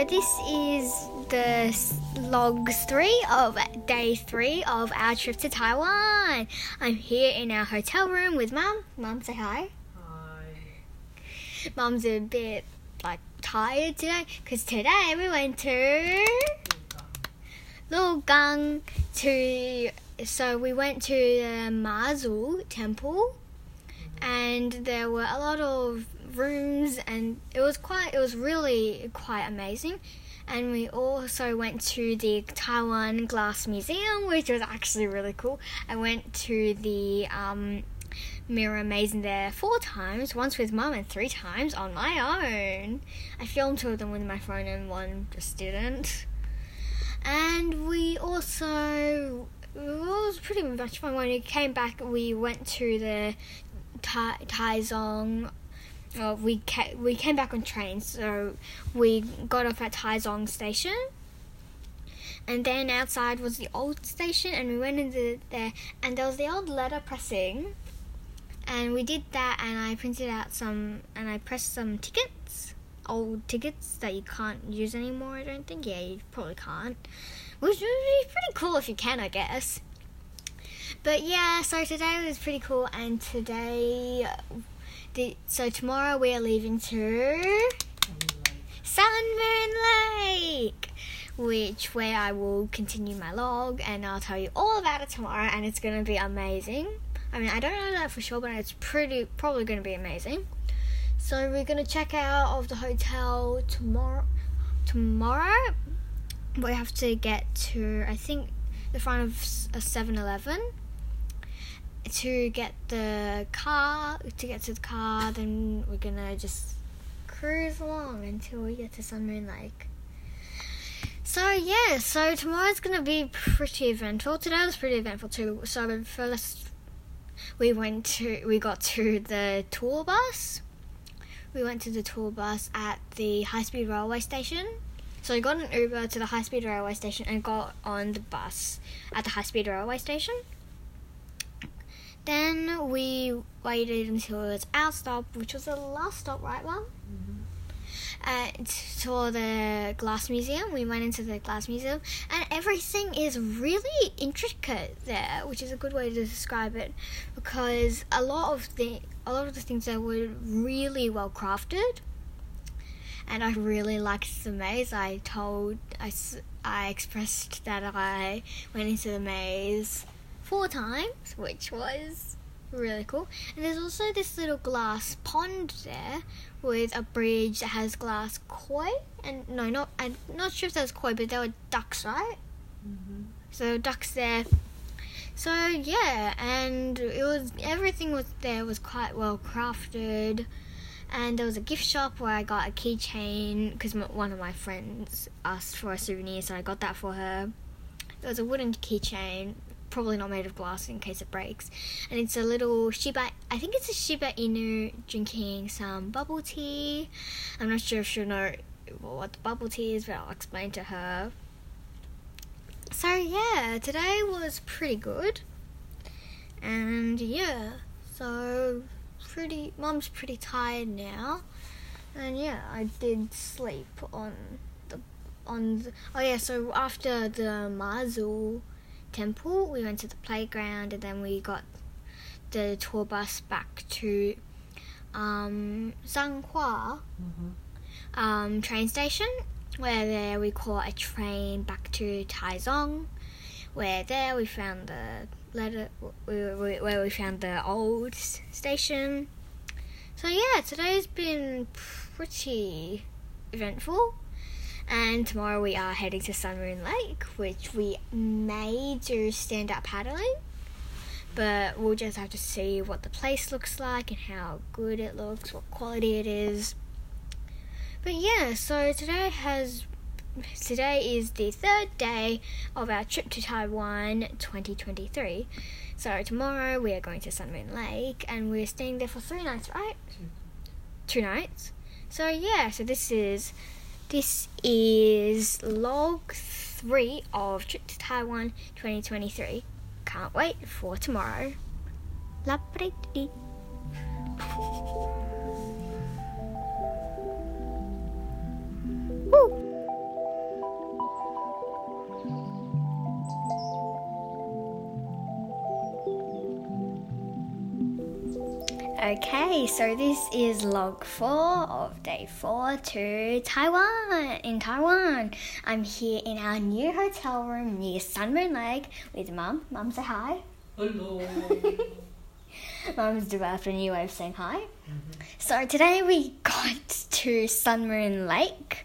so this is the s- log three of day three of our trip to Taiwan. I'm here in our hotel room with Mum. Mum, say hi. Hi. Mum's a bit like tired today because today we went to Lugang to. So we went to the Mazu temple, mm-hmm. and there were a lot of rooms, and it was quite. It was really quite amazing. And we also went to the Taiwan Glass Museum, which was actually really cool. I went to the um, Mirror Maze there four times, once with mum and three times on my own. I filmed two of them with my phone and one just didn't. And we also it was pretty much fun when we came back. We went to the Tai Taichung. Well, we ca- we came back on train, so we got off at Taichung station. And then outside was the old station, and we went into there, and there was the old letter pressing. And we did that, and I printed out some, and I pressed some tickets, old tickets that you can't use anymore. I don't think. Yeah, you probably can't. Which would be pretty cool if you can, I guess. But yeah, so today was pretty cool, and today, the, so tomorrow we are leaving to Sun Moon Lake, which where I will continue my log, and I'll tell you all about it tomorrow, and it's gonna be amazing. I mean, I don't know that for sure, but it's pretty probably gonna be amazing. So we're gonna check out of the hotel tomorrow. Tomorrow, we have to get to I think the front of a 7-Eleven to get the car. To get to the car, then we're gonna just cruise along until we get to Sunmoon Lake. So yeah, so tomorrow's gonna be pretty eventful. Today was pretty eventful too. So first, we went to we got to the tour bus. We went to the tour bus at the high speed railway station. So we got an Uber to the high speed railway station and got on the bus at the high speed railway station. Then we waited until it was our stop, which was the last stop, right, Mum? Uh, to the glass museum. We went into the glass museum, and everything is really intricate there, which is a good way to describe it, because a lot of the a lot of the things there were really well crafted, and I really liked the maze. I told I, I expressed that I went into the maze four times, which was really cool. And there's also this little glass pond there with a bridge that has glass koi. And no, not I'm not sure if there's koi, but there were ducks, right? Mm-hmm. So ducks there. So yeah, and it was everything was there was quite well crafted. And there was a gift shop where I got a keychain because one of my friends asked for a souvenir, so I got that for her. There was a wooden keychain, probably not made of glass in case it breaks, and it's a little Shiba. I think it's a Shiba Inu drinking some bubble tea. I'm not sure if she'll know what the bubble tea is, but I'll explain to her. So yeah, today was pretty good, and yeah, so pretty. Mom's pretty tired now, and yeah, I did sleep on the on. The, oh yeah, so after the Mazu temple, we went to the playground, and then we got the tour bus back to um, Zhanghua Mm-hmm. um, train station, where there we caught a train back to Taichung, where there we found the letter, where we found the old station. So yeah, today's been pretty eventful. And tomorrow we are heading to Sunmoon Lake, which we may do stand up paddling. But we'll just have to see what the place looks like and how good it looks, what quality it is. But yeah, so today has today is the third day of our trip to Taiwan 2023. So tomorrow we are going to Sunmoon Lake and we're staying there for three nights, right? Two nights. So yeah, so this is this is log three of trip to Taiwan 2023. Can't wait for tomorrow. La Okay, so this is log four of day four to Taiwan. In Taiwan, I'm here in our new hotel room near Sunmoon Lake with Mum. Mum, say hi. Hello. Mum's developed a new way of saying hi. So today we got to Sunmoon Lake,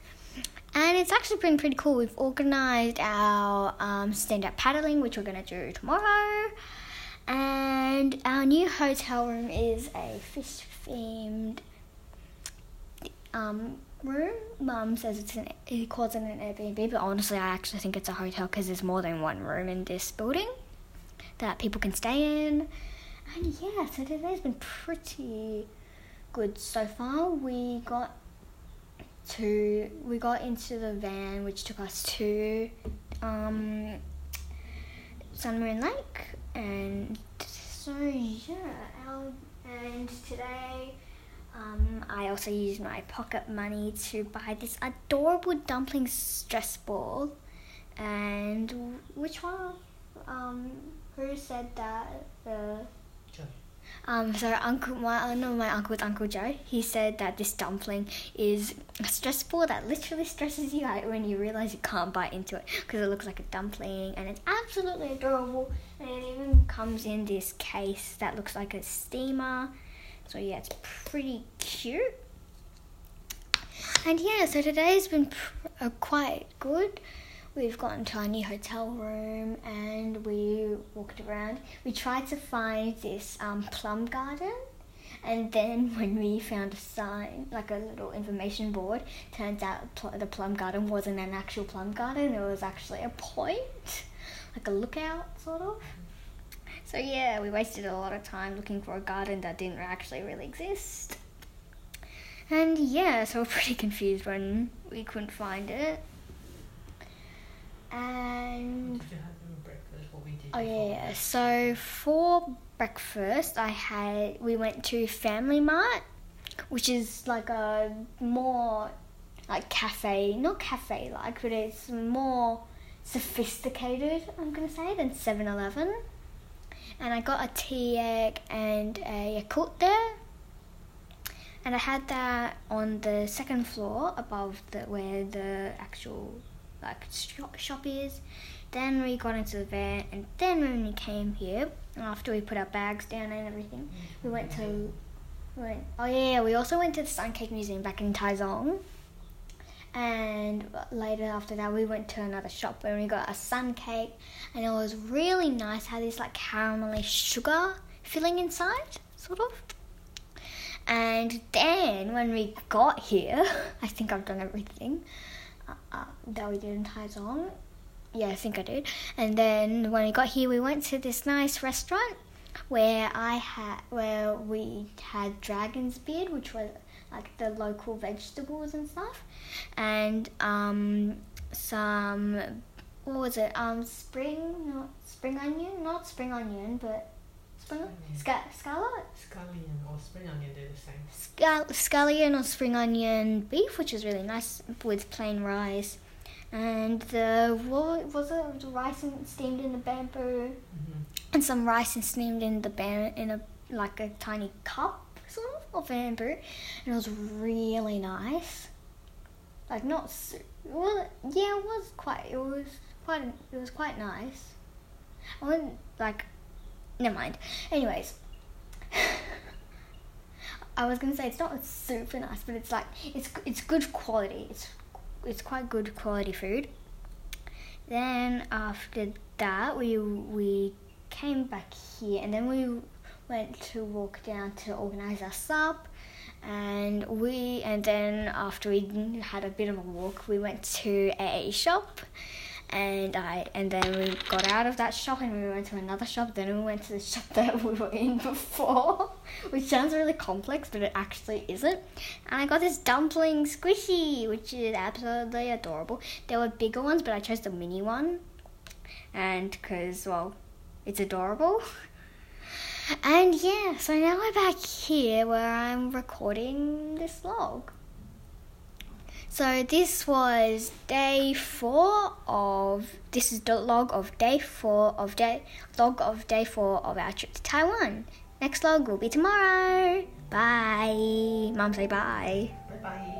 and it's actually been pretty cool. We've organised our um, stand-up paddling, which we're gonna do tomorrow, and our new hotel room is a fish-themed um, room. Mum says it's an he calls it an Airbnb, but honestly, I actually think it's a hotel because there's more than one room in this building that people can stay in. And yeah, so today's been pretty good so far. We got to we got into the van which took us to um Sunmoon Lake and so yeah and today um, I also used my pocket money to buy this adorable dumpling stress ball and which one um who said that the. Um, so uncle, my uh, no, my uncle's Uncle Joe. He said that this dumpling is a stress ball that literally stresses you out when you realize you can't bite into it because it looks like a dumpling and it's absolutely adorable. And it even comes in this case that looks like a steamer. So yeah, it's pretty cute. And yeah, so today's been pr- uh, quite good. We've to our new hotel room and we walked around. We tried to find this um, plum garden, and then when we found a sign, like a little information board, turns out pl- the plum garden wasn't an actual plum garden, it was actually a point, like a lookout, sort of. So yeah, we wasted a lot of time looking for a garden that didn't actually really exist. And yeah, so we're pretty confused when we couldn't find it. And Did you have your breakfast? What we did? oh yeah, yeah. So for breakfast, I had we went to Family Mart, which is like a more like cafe, not cafe like, but it's more sophisticated. I'm gonna say than 7-Eleven. And I got a tea egg and a Yakult there. And I had that on the second floor above the where the actual like shop, shop is. Then we got into the van, and then when we came here, after we put our bags down and everything, we went to. We went, oh yeah, we also went to the Sun Cake Museum back in Taichung. And later after that, we went to another shop where we got a sun cake, and it was really nice. Had this like caramelly sugar filling inside, sort of. And then when we got here, I think I've done everything uh, that we did in Taichung. Yeah, I think I did. And then when we got here, we went to this nice restaurant where I had where we had dragon's beard, which was like the local vegetables and stuff, and um, some what was it? Um, spring not spring onion, not spring onion, but spring Onion. scallop Scallion or spring onion, they're the same. scal- scallion or spring onion beef, which is really nice with plain rice. And the what was it? The rice and steamed in the bamboo, Mm-hmm. and some rice and steamed in the bam- in a like a tiny cup sort of of bamboo, and it was really nice. Like not su- well, yeah, it was quite. It was quite. It was quite nice. I wouldn't like. Never mind. Anyways. I was gonna say it's not super nice, but it's like it's it's good quality. It's it's quite good quality food. Then after that, we we came back here, and then we went to walk down to organize our sup, and we and then after we had a bit of a walk, we went to a shop, and I and then we got out of that shop and we went to another shop. Then we went to the shop that we were in before, which sounds really complex, but it actually isn't. And I got this dumpling squishy, which is absolutely adorable. There were bigger ones, but I chose the mini one, and because well, it's adorable. And yeah, so now we're back here where I'm recording this vlog. So this was day four of this is the log of day four of day log of day four of our trip to Taiwan. Next vlog will be tomorrow. Bye. Mom, say bye. Bye bye.